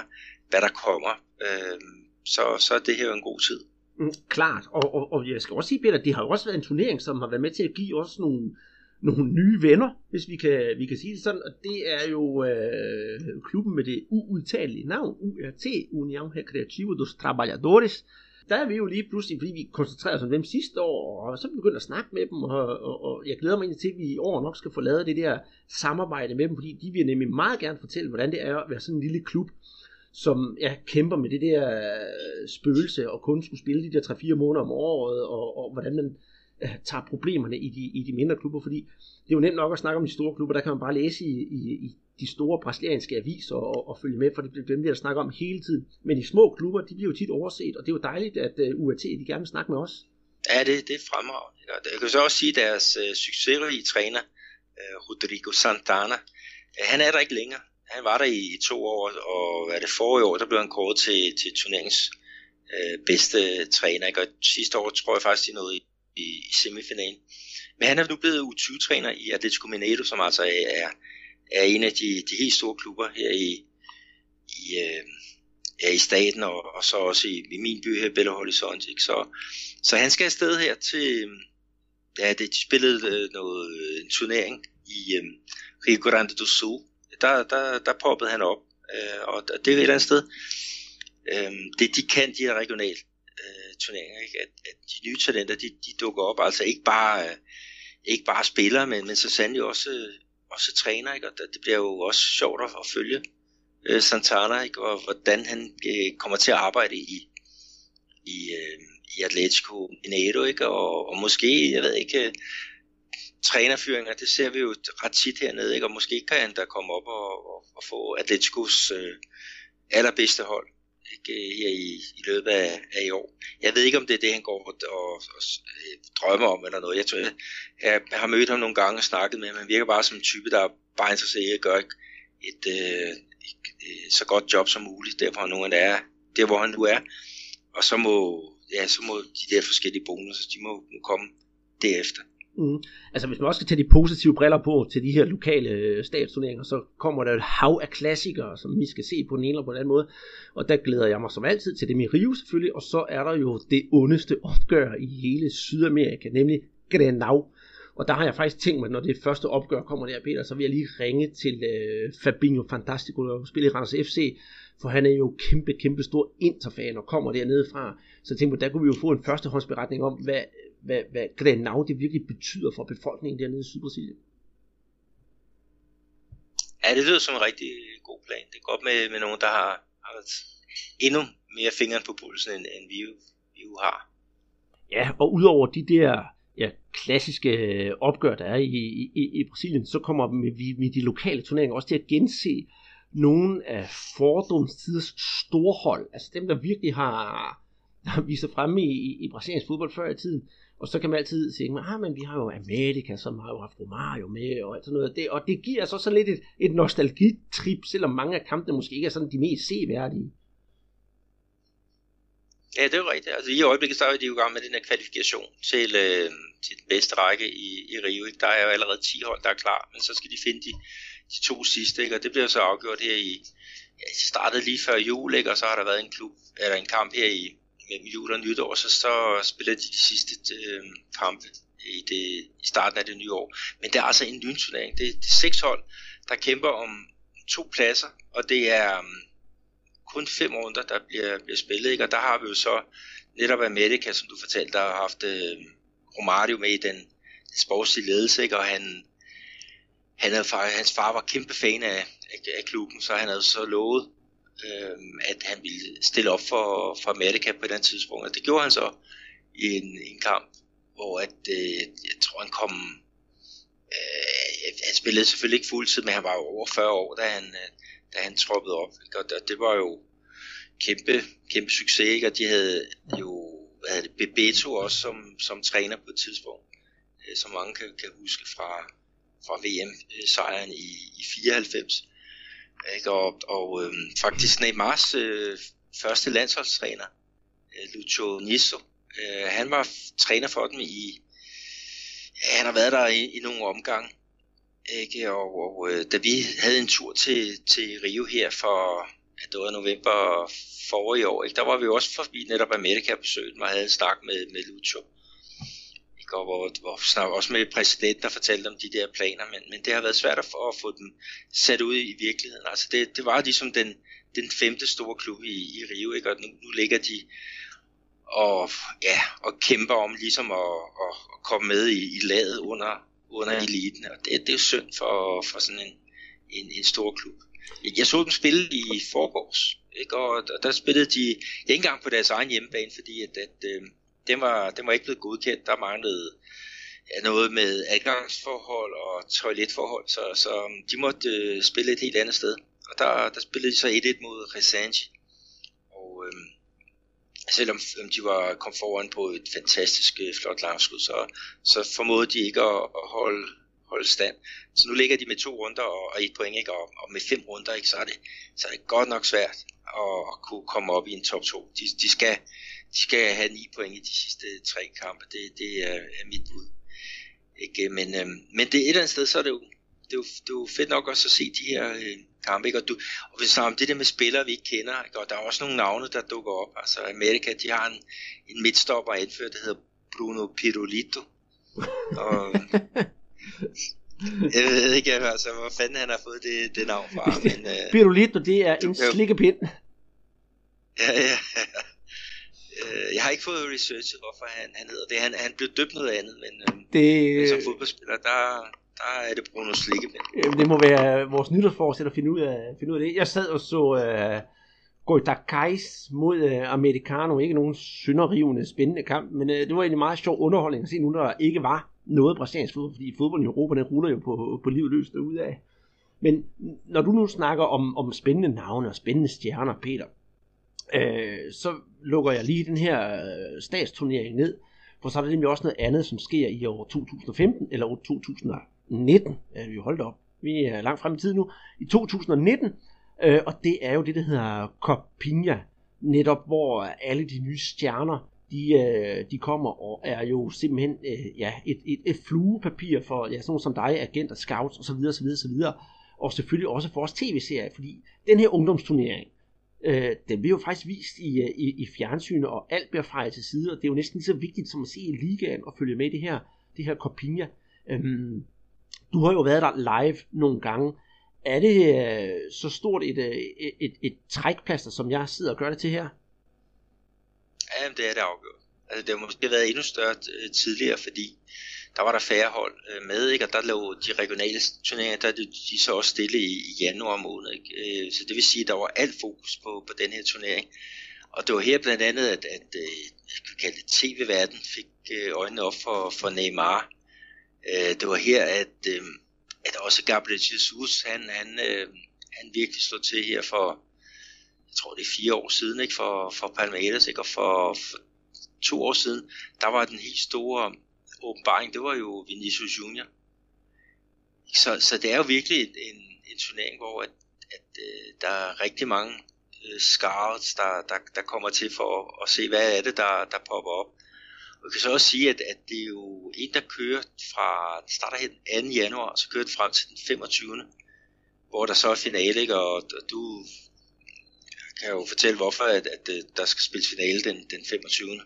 hvad der kommer, øh, så, så er det her jo en god tid. Mm, klart, og, og, og jeg skal også sige, Peter, det har jo også været en turnering, som har været med til at give os nogle, nogle nye venner, hvis vi kan, vi kan sige det sådan, og det er jo øh, klubben med det uudtalelige navn, URT, União Recreativa dos Trabalhadores. Der er vi jo lige pludselig, fordi vi koncentrerede os om dem sidste år, og så begynder at snakke med dem, og, og, og jeg glæder mig til, at vi i år nok skal få lavet det der samarbejde med dem, fordi de vil nemlig meget gerne fortælle, hvordan det er at være sådan en lille klub, som ja, kæmper med det der øh, spøgelse, og kun skulle spille de der 3-4 måneder om året, og, og hvordan man tager problemerne i de, i de mindre klubber, fordi det er jo nemt nok at snakke om de store klubber, der kan man bare læse i, i, i de store brasilianske aviser og, og følge med, for det bliver dem, der snakker om hele tiden. Men de små klubber, de bliver jo tit overset, og det er jo dejligt, at øh, uh, UAT de gerne vil snakke med os. Ja, det, det er fremragende. Jeg kan så også sige, at deres uh, succesrige træner, uh, Rodrigo Santana, uh, han er der ikke længere. Han var der i, i to år, og hvad det forrige år, der blev han kåret til, til turneringens øh, bedste træner. Ikke? Og sidste år tror jeg faktisk, de nåede i, i semifinalen. Men han er nu blevet U20-træner i Atletico Mineiro, som altså er, er en af de, de helt store klubber her i, i, øh, ja, i staten, og, og så også i, i min by her, Belo Horizonte. Ikke? Så, så han skal afsted her til, ja, det de spillede øh, noget, øh, en turnering i øh, Rio Grande do Sul. Der, der, der poppede han op, øh, og det er et eller andet sted. Øh, det de kan, de er regionalt turneringer, ikke? At, at de nye talenter, de, de dukker op, altså ikke bare, øh, ikke bare spillere, men, men så sandelig også, øh, også træner, ikke? og det bliver jo også sjovt at, at følge øh, Santana, ikke? og hvordan han øh, kommer til at arbejde i, i, øh, i Atletico Mineiro, ikke? Og, og måske, jeg ved ikke, øh, trænerfyringer, det ser vi jo ret tit hernede, ikke? og måske kan han da komme op og, og, og få Atleticos øh, allerbedste hold ikke, øh, her i, i løbet af, af i år. Jeg ved ikke, om det er det, han går og, og, og øh, drømmer om eller noget. Jeg tror, jeg, jeg har mødt ham nogle gange og snakket med ham. Han virker bare som en type, der er bare interesseret i at gøre et, et, øh, et, et så godt job som muligt, der hvor han nu er, der hvor han nu er. Og så må, ja, så må de der forskellige bonusser, de må, må komme derefter. Mm. Altså hvis man også skal tage de positive briller på til de her lokale øh, statsturneringer, så kommer der et hav af klassikere, som vi skal se på den ene eller på den anden måde. Og der glæder jeg mig som altid til dem i Rio selvfølgelig, og så er der jo det ondeste opgør i hele Sydamerika, nemlig Grenau. Og der har jeg faktisk tænkt mig, når det første opgør kommer der, Peter, så vil jeg lige ringe til øh, Fabinho Fantastico, der spiller i Randers FC, for han er jo kæmpe, kæmpe stor interfan og kommer dernede fra. Så jeg tænkte på, der kunne vi jo få en førstehåndsberetning om, hvad, hvad, hvad Grenau det virkelig betyder for befolkningen dernede i Sydbrasilien. Ja, det lyder som en rigtig god plan. Det er godt med, med nogen, der har, har endnu mere fingeren på pulsen, end, end vi, jo, vi jo har. Ja, og udover de der ja, klassiske opgør, der er i, i, i Brasilien, så kommer vi med de lokale turneringer også til at gense nogle af fordoms tiders storhold, altså dem, der virkelig har, har vist sig fremme i, i, i brasiliansk fodbold før i tiden. Og så kan man altid sige, ah, men vi har jo Amerika, som har jo haft Romario med, og alt sådan noget. Det, og det giver så sådan lidt et, et nostalgitrip, selvom mange af kampene måske ikke er sådan de mest seværdige. Ja, det er jo rigtigt. Altså, I øjeblikket så er de jo i gang med den her kvalifikation til, øh, til den bedste række i, i Rio. Ikke? Der er jo allerede 10 hold, der er klar, men så skal de finde de, de to sidste, ikke? og det bliver så afgjort her i, ja, det startede lige før jul, ikke? og så har der været en klub, eller en kamp her i, mellem jul og nytår, så, så spiller de de sidste øh, kampe i, det, i starten af det nye år. Men det er altså en lynturnering. Det, det er seks hold, der kæmper om to pladser, og det er um, kun fem runder, der bliver, bliver spillet. Ikke? Og der har vi jo så netop Amerika, som du fortalte, der har haft øh, Romario med i den, den sportslige ledelse, ikke? og han, han havde, hans far var kæmpe fan af, af, af klubben, så han havde så lovet øh, at han ville stille op for, for Amerika på den tidspunkt. Og det gjorde han så i en, en kamp, hvor at, øh, jeg tror han kom, øh, han spillede selvfølgelig ikke fuldtid, men han var jo over 40 år, da han, øh, da han troppede op. Ikke? Og det var jo kæmpe, kæmpe succes, ikke? og de havde jo hvad havde det, Bebeto også som, som træner på et tidspunkt, øh, som mange kan, kan huske fra, fra VM-sejren i, i 94. Ikke? Og, og øh, faktisk Neymars øh, første landsholdstræner, øh, Lucio Nisso, øh, han var træner for dem i, ja, han har været der i, i nogle omgange. Ikke? Og, og øh, da vi havde en tur til, til Rio her for, at det var november forrige år, ikke? der var vi også forbi netop Amerika besøgt og havde en snak med, med Lucho og hvor, hvor også med præsidenten der fortalte om de der planer, men, men det har været svært at få, at få dem sat ud i virkeligheden. Altså det, det var ligesom den, den femte store klub i, i Rio, ikke? og nu, nu ligger de og, ja, og kæmper om ligesom at, at, at komme med i, i laget under, under ja. eliten, og det, det er jo synd for, for sådan en, en, en stor klub. Jeg så dem spille i forgårs, ikke? og der, der spillede de ikke engang på deres egen hjemmebane, fordi at, at øh, den var, den var ikke blevet godkendt. Der manglede ja, noget med adgangsforhold og toiletforhold, så, så um, de måtte øh, spille et helt andet sted. Og der, der spillede de så 1-1 mod Resange. Og øh, selvom øhm, de var kom foran på et fantastisk øh, flot langskud, så, så formåede de ikke at, at holde, holde stand. Så nu ligger de med to runder og, og et point, ikke? Og, og med fem runder, ikke? Så, er det, så er det godt nok svært at, at kunne komme op i en top 2. De, de skal, de skal have 9 point i de sidste tre kampe. Det, det er, er mit bud. Ikke? Men, øh, men det er et eller andet sted, så er det jo, det er jo, det er jo fedt nok også at se de her øh, kampe. Ikke? Og, du, og hvis om det der med spillere, vi ikke kender, ikke? og der er også nogle navne, der dukker op. Altså Amerika, de har en, en midtstopper indført, der hedder Bruno Pirolito. Og, jeg ved ikke, altså, hvor fanden han har fået det, det navn fra. Men, øh, Pirolito, det er en slikkepind. Ja, ja. Øh, jeg har ikke fået researchet, hvorfor han, han hedder det. Han, han blev døbt noget andet, men, øh, det... men som fodboldspiller, der, der er det Bruno Slikkepind. Det må være vores nytårsforsæt at finde ud af, finde ud af det. Jeg sad og så uh, Goitakais mod uh, Americano. Ikke nogen synderrivende spændende kamp, men uh, det var egentlig meget sjov underholdning at se nu, der ikke var noget brasiliansk fodbold, fordi fodbold i Europa, den ruller jo på, på livet løs derude af. Men når du nu snakker om, om spændende navne og spændende stjerner, Peter, øh, så lukker jeg lige den her øh, statsturnering ned, for så er der nemlig også noget andet, som sker i år 2015 eller år 2019. er vi holdt op. Vi er langt frem i tiden nu. I 2019, øh, og det er jo det, der hedder Copinha, netop hvor alle de nye stjerner, de, øh, de kommer og er jo simpelthen øh, ja, et, et, et fluepapir for ja, sådan nogle som dig, agenter, scouts osv. osv., osv. Og selvfølgelig også for vores tv-serie, fordi den her ungdomsturnering, øh, den bliver jo faktisk vist i, øh, i, i fjernsynet, og alt bliver fejret til side, og det er jo næsten lige så vigtigt som at se i ligaen og følge med i det her, det her Copinha. Øhm, du har jo været der live nogle gange. Er det øh, så stort et, øh, et, et, et trækplaster, som jeg sidder og gør det til her? Ja, det er det afgjort. Altså, det har måske været endnu større øh, tidligere, fordi der var der færre hold øh, med, ikke? og der lå de regionale turneringer, der er de så også stille i, i januar måned. Ikke? Øh, så det vil sige, at der var alt fokus på, på den her turnering. Og det var her blandt andet, at, at øh, at kan kalde det tv-verden fik øh, øjnene op for, for Neymar. Øh, det var her, at, at også Gabriel Jesus, han, han, han virkelig slog til her for, jeg tror det er fire år siden, ikke? For, for Palmeiras, ikke? og for, for to år siden, der var den helt store åbenbaring, det var jo Vinicius Junior. Så, så det er jo virkelig en, en, en turnering, hvor at, at, øh, der er rigtig mange øh, scouts, der, der, der kommer til for at, at se, hvad er det, der, der popper op. Og jeg kan så også sige, at, at det er jo en, der kører fra, den starter her den 2. januar, så kører den frem til den 25. Hvor der så er finale, ikke? og du kan jo fortælle, hvorfor at, at, at der skal spilles finale den, den 25.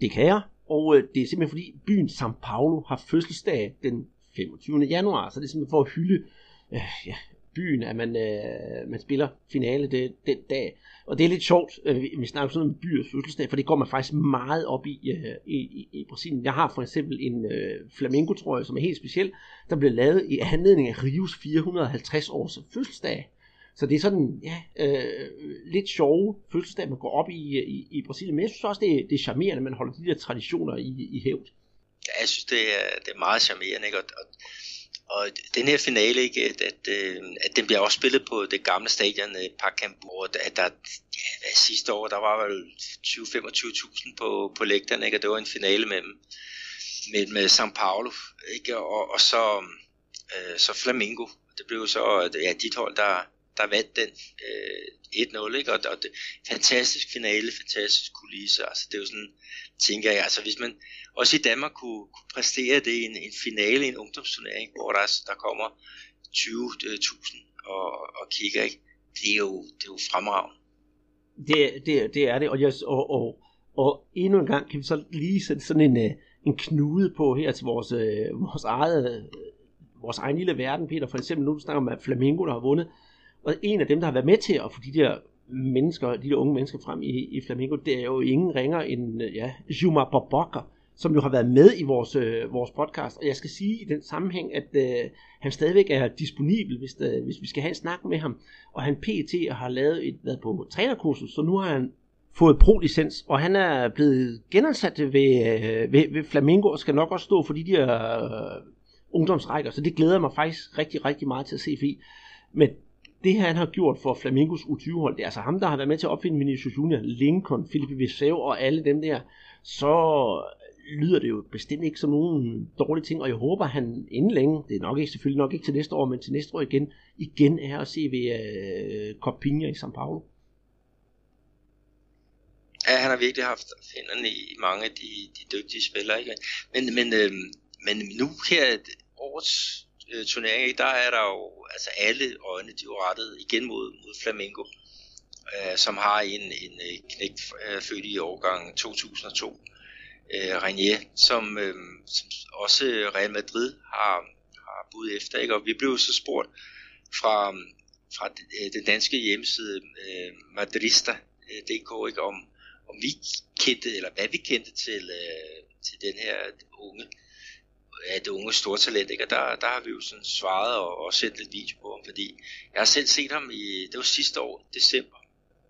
Det kan jeg, og øh, det er simpelthen fordi byen São Paulo har fødselsdag den 25. januar, så det er simpelthen for at hylde øh, ja, byen, at man, øh, man spiller finale det, den dag. Og det er lidt sjovt, øh, vi snakker sådan om byers fødselsdag, for det går man faktisk meget op i, øh, i, i, i Brasilien. Jeg har for eksempel en øh, flamingo-trøje, som er helt speciel, der blev lavet i anledning af Rios 450 års fødselsdag. Så det er sådan, ja, øh, lidt sjove fødselsdag, man går op i, øh, i, i Brasilien. Men jeg synes også, det er, det er charmerende, at man holder de der traditioner i, i hævd. Ja, jeg synes, det er, det er meget charmerende, ikke? Og, og, og den her finale, ikke, at, at, øh, at den bliver også spillet på det gamle stadion øh, Pacaembu, at der, ja, hvad, sidste år, der var vel 20-25.000 på, på lægterne, ikke? og det var en finale mellem, mellem med São Paulo, ikke? Og, og så, øh, så Flamingo. Det blev så ja, dit hold, der, der vandt den øh, 1-0, ikke? Og, og det, fantastisk finale, fantastisk kulisse, altså det er jo sådan, tænker jeg, altså hvis man også i Danmark kunne, kunne præstere det i en, en finale i en ungdomsturnering, hvor der, der kommer 20.000 øh, og, og kigger, ikke? Det er jo, det er jo fremragende. Det, det, det er det, og, yes, og, og, og endnu en gang kan vi så lige sætte sådan en, øh, en knude på her til vores, øh, vores eget vores egen lille verden, Peter. For eksempel nu snakker man om Flamingo, der har vundet og en af dem, der har været med til at få de der mennesker, de der unge mennesker frem i, i Flamingo, det er jo ingen ringer end øh, ja, Juma Bobokker, som jo har været med i vores, øh, vores podcast. Og jeg skal sige i den sammenhæng, at øh, han stadigvæk er disponibel, hvis, øh, hvis vi skal have en snak med ham. Og han PT har lavet et, været på trænerkursus, så nu har han fået pro-licens, og han er blevet genansat ved, øh, ved, ved Flamingo, og skal nok også stå for de der øh, ungdomsrækker, så det glæder mig faktisk rigtig, rigtig meget til at se, fordi med det han har gjort for Flamingos U20-hold, det er altså ham, der har været med til at opfinde Vinicius Junior, Lincoln, Felipe Viseu og alle dem der, så lyder det jo bestemt ikke som nogen dårlige ting, og jeg håber, han inden længe, det er nok ikke, selvfølgelig nok ikke til næste år, men til næste år igen, igen er at se ved uh, Copinha i São Paulo. Ja, han har virkelig haft finderne i mange af de, de dygtige spillere, ikke? Men, men, øh, men nu her årets øh, turnering, der er der jo altså alle øjne, de er jo rettet igen mod, mod Flamengo, øh, som har en, en øh, knægt øh, født i årgang 2002. Øh, Renier, som, øh, som også Real Madrid har, har budt efter, ikke? og vi blev så spurgt fra, fra øh, den danske hjemmeside øh, Madrista.dk, øh, ikke? om, om vi kendte, eller hvad vi kendte til, øh, til den her unge af det unge stortalent, ikke? og der, der har vi jo sådan svaret og, og sendt lidt video på ham, fordi jeg har selv set ham i, det var sidste år, december,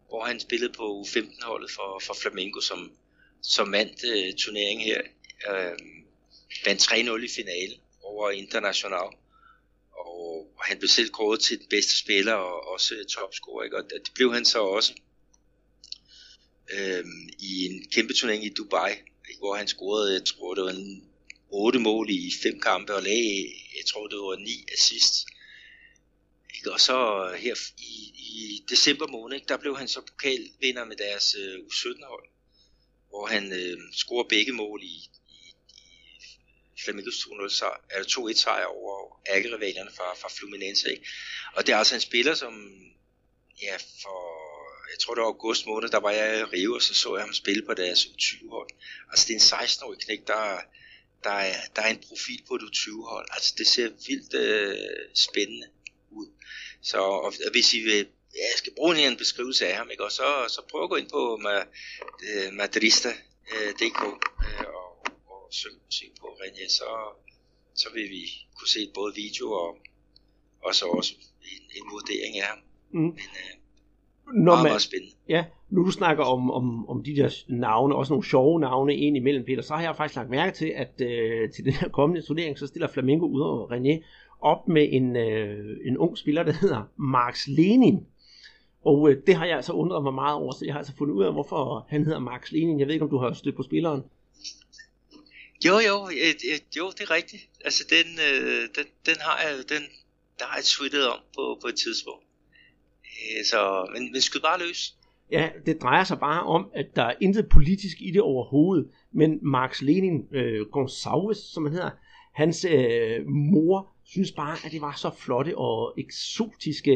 hvor han spillede på U15-holdet for, for Flamengo, som, som vandt uh, turneringen her, uh, vandt 3-0 i finalen over International, og og han blev selv kåret til den bedste spiller og også topscorer, ikke? og det blev han så også øh, i en kæmpe turnering i Dubai, ikke? hvor han scorede, jeg tror det var en otte mål i fem kampe og lagde, jeg tror det var ni assist. Ikke? Og så her i, i december måned, ikke? der blev han så pokalvinder med deres øh, U17-hold, hvor han øh, scorer begge mål i, i, i Flamingos 2-1 sejr, sejr over ærkerivalerne fra, fra Fluminense. Ikke? Og det er altså en spiller, som ja, for jeg tror det var august måned, der var jeg i Rio, og så så jeg ham spille på deres U20-hold. Altså det er en 16-årig knæk, der, der, er, der er en profil på et U20-hold. Altså det ser vildt øh, spændende ud. Så og, hvis I vil, ja, jeg skal bruge en beskrivelse af ham, ikke? og så, så prøv at gå ind på øh, madrista.dk øh, og, og søg musik på René, så, så vil vi kunne se både video og, og så også en, en vurdering af ham. Mm. Men, øh, når man, meget spændende. Ja, nu du snakker om, om, om de der navne, også nogle sjove navne ind imellem, Peter, så har jeg faktisk lagt mærke til, at øh, til den her kommende turnering, så stiller Flamengo ud over René op med en, øh, en ung spiller, der hedder Max Lenin. Og øh, det har jeg altså undret mig meget over, så jeg har altså fundet ud af, hvorfor han hedder Max Lenin. Jeg ved ikke, om du har stødt på spilleren. Jo, jo, øh, øh, jo, det er rigtigt. Altså, den, øh, den, den har jeg, den, der har jeg tweetet om på, på et tidspunkt. Øh, så, men, men skyd bare løs. Ja, det drejer sig bare om, at der er intet politisk i det overhovedet, men Marx Lenin øh, Gonsalves, som han hedder, hans øh, mor synes bare, at det var så flotte og eksotiske,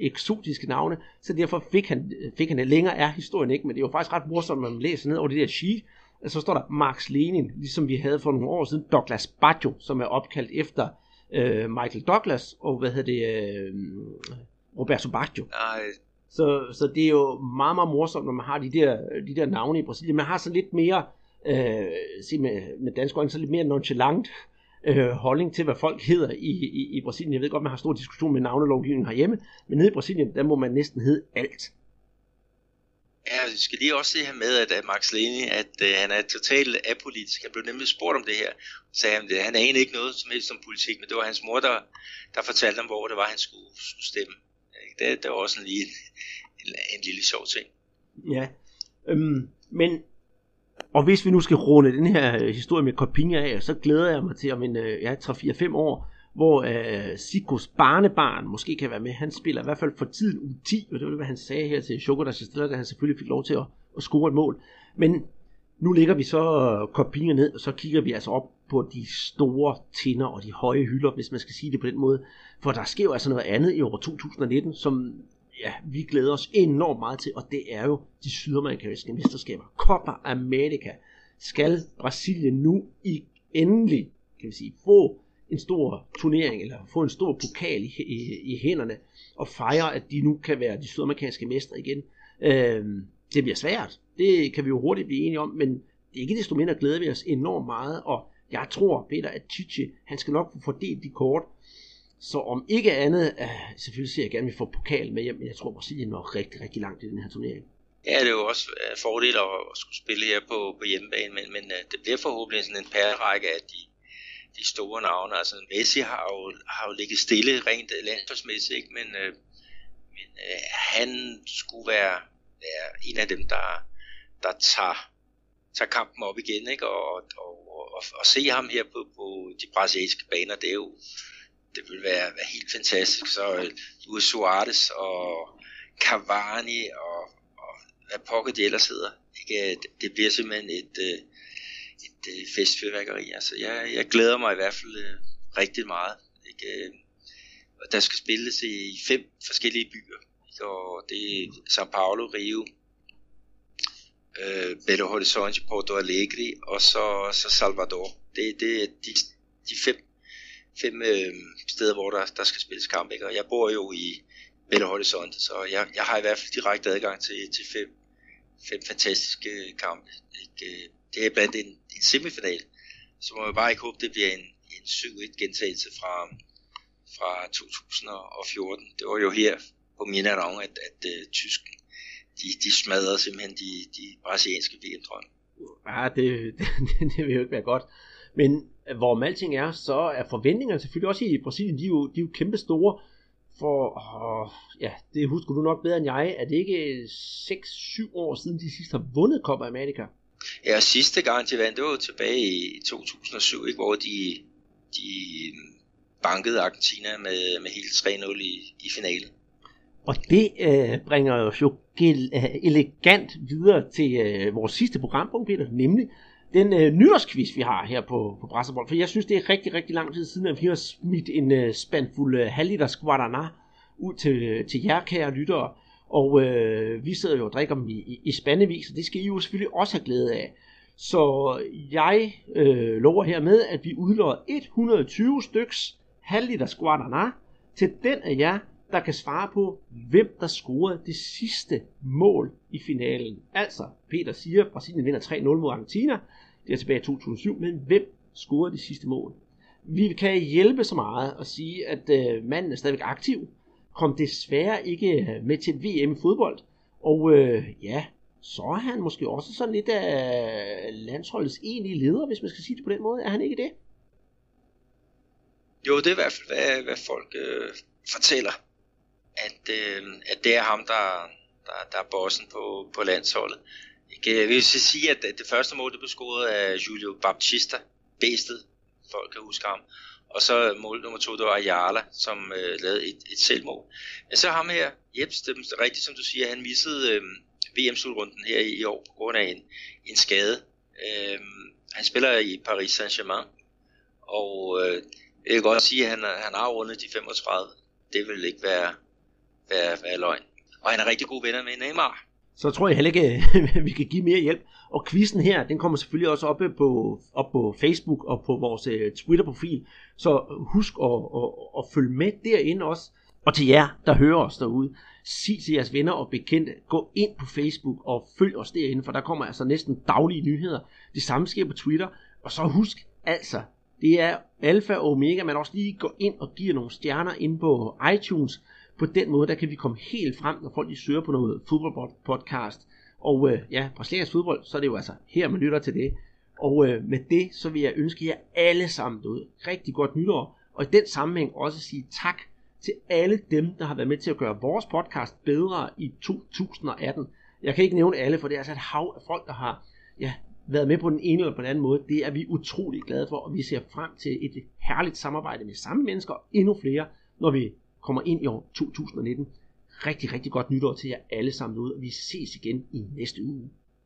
eksotiske navne, så derfor fik han, fik han det. Længere er historien ikke, men det er jo faktisk ret morsomt, når man læser ned over det der sheet, så står der Marx Lenin, ligesom vi havde for nogle år siden, Douglas Baggio, som er opkaldt efter øh, Michael Douglas, og hvad hedder det, øh, Roberto Baggio. Nej. Så, så det er jo meget, meget morsomt, når man har de der, de der navne i Brasilien. Man har så lidt mere, øh, sig med, med dansk øjne, så lidt mere nonchalant øh, holdning til, hvad folk hedder i, i, i Brasilien. Jeg ved godt, man har stor diskussion med navnelovgivningen herhjemme, men nede i Brasilien, der må man næsten hedde alt. Ja, vi skal lige også se her med, at Max Leni, at øh, han er totalt apolitisk. Han blev nemlig spurgt om det her. Så sagde han, at han anede ikke noget som helst om politik, men det var hans mor, der, der fortalte ham, hvor det var, han skulle, skulle stemme det, det var også lige en, en, en lille sjov ting. Ja, øhm, men og hvis vi nu skal runde den her øh, historie med Kopinga af, så glæder jeg mig til om en øh, ja, 3-4-5 år, hvor øh, uh, Sikos barnebarn måske kan være med. Han spiller i hvert fald for tiden u 10, og det var det, hvad han sagde her til Choco, der stiller, da han selvfølgelig fik lov til at, at score et mål. Men nu ligger vi så øh, kopier ned, og så kigger vi altså op på de store tinder og de høje hylder, hvis man skal sige det på den måde. For der sker jo altså noget andet i år 2019, som ja, vi glæder os enormt meget til, og det er jo de sydamerikanske mesterskaber. Copa America skal Brasilien nu i endelig kan vi sige, få en stor turnering, eller få en stor pokal i, i, i hænderne, og fejre, at de nu kan være de sydamerikanske mestre igen. Øh, det bliver svært, det kan vi jo hurtigt blive enige om, men det er ikke desto mindre glæder vi os enormt meget, og jeg tror, Peter, at Tietje, han skal nok få fordelt de kort, så om ikke andet, uh, selvfølgelig ser jeg gerne, at vi får pokalen med hjem, men jeg tror, Brasilien når rigtig, rigtig langt i den her turnering. Ja, det er jo også en fordel at, skulle spille her på, på hjemmebane, men, men øh, det bliver forhåbentlig sådan en pærrække af de, de store navne. Altså Messi har jo, har jo ligget stille rent landsholdsmæssigt, ikke? men, øh, men øh, han skulle være, være en af dem, der, der tager, tager kampen op igen, ikke? Og, og, og, og se ham her på, på de brasilianske baner, det er jo, det vil være, være helt fantastisk. Så øh, Luis Suarez og Cavani og, og hvad pokker de ellers hedder. Ikke? Øh, det, bliver simpelthen et, øh, et, et festfyrværkeri. Altså, jeg, jeg glæder mig i hvert fald rigtig meget. Ikke? Og der skal spilles i fem forskellige byer. Ikke? Og det er São Paulo, Rio, uh, Belo Horizonte, Porto Alegre og så, så Salvador. Det, det er de, de fem fem øh, steder, hvor der, der skal spilles kamp. Ikke? Og jeg bor jo i Belo Horizonte, så jeg, jeg har i hvert fald direkte adgang til, til fem, fem fantastiske kampe. Ikke? Det er blandt en, en semifinal, så må jeg bare ikke håbe, det bliver en, en 7-1 gentagelse fra, fra 2014. Det var jo her på min at, at, øh, at uh, tysken, de, de smadrede simpelthen de, de brasilianske VM-drømme. Ja, det, det, det vil jo ikke være godt. Men hvor alting er, så er forventningerne selvfølgelig også i Brasilien, de er jo, de er jo kæmpe store. For, åh, ja, det husker du nok bedre end jeg, er det ikke 6-7 år siden, de sidst har vundet Copa America? Ja, sidste gang de vandt, det var tilbage i 2007, ikke, hvor de, de bankede Argentina med, med hele 3-0 i, i finalen. Og det øh, bringer jo øh, Øh, elegant videre til øh, vores sidste programpunkt, Peter, nemlig den øh, nytårsquiz, vi har her på, på Brasserbold. For jeg synes, det er rigtig, rigtig lang tid siden, at vi har smidt en øh, spandfuld øh, halvliters Guaraná ud til, til jer, kære lyttere. Og øh, vi sidder jo og drikker dem i, i, i spandevis, og det skal I jo selvfølgelig også have glæde af. Så jeg øh, lover hermed, at vi udlåder 120 styks halvliters Guaraná til den af jer, der kan svare på, hvem der scorede det sidste mål i finalen. Altså, Peter siger, at Brasilien vinder 3-0 mod Argentina. Det er tilbage i 2007, men hvem scorede det sidste mål? Vi kan hjælpe så meget at sige, at øh, manden er stadigvæk aktiv. Kom desværre ikke øh, med til VM i fodbold. Og øh, ja, så er han måske også sådan lidt af landsholdets egentlige leder, hvis man skal sige det på den måde. Er han ikke det? Jo, det er i hvert fald, hvad, hvad folk øh, fortæller at, øh, at det er ham, der, der, der er bossen på, på landsholdet. Jeg vil sige, at det første mål det blev scoret af Julio Baptista, bestet, folk kan huske ham. Og så mål nummer to, det var Ayala, som øh, lavede et, et selvmål. Men så ham her, Jeps, det er rigtigt som du siger, han missede øh, VM-slutrunden her i, i år på grund af en, en skade. Øh, han spiller i Paris Saint-Germain, og øh, jeg vil godt sige, at han, han har rundet de 35. Det vil ikke være, være, være løgn. Og han er rigtig god venner med Neymar. Så tror jeg heller ikke, at vi kan give mere hjælp. Og quizzen her, den kommer selvfølgelig også op øh, på, op på Facebook og på vores øh, Twitter-profil. Så husk at, at, at følge med derinde også. Og til jer, der hører os derude, sig til jeres venner og bekendte, gå ind på Facebook og følg os derinde, for der kommer altså næsten daglige nyheder. Det samme sker på Twitter. Og så husk altså, det er alfa og omega, man også lige går ind og giver nogle stjerner ind på iTunes, på den måde, der kan vi komme helt frem, når folk de søger på noget fodboldpodcast. Og øh, ja, brasiliansk fodbold, så er det jo altså her, man lytter til det. Og øh, med det, så vil jeg ønske jer alle sammen ud rigtig godt nytår. Og i den sammenhæng også sige tak til alle dem, der har været med til at gøre vores podcast bedre i 2018. Jeg kan ikke nævne alle, for det er altså et hav af folk, der har ja, været med på den ene eller på den anden måde. Det er vi utrolig glade for, og vi ser frem til et herligt samarbejde med samme mennesker og endnu flere, når vi kommer ind i år 2019. Rigtig, rigtig godt nytår til jer alle sammen ud, og vi ses igen i næste uge.